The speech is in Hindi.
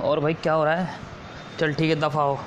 और भाई क्या हो रहा है? चल ठीक है दफ़ा हो।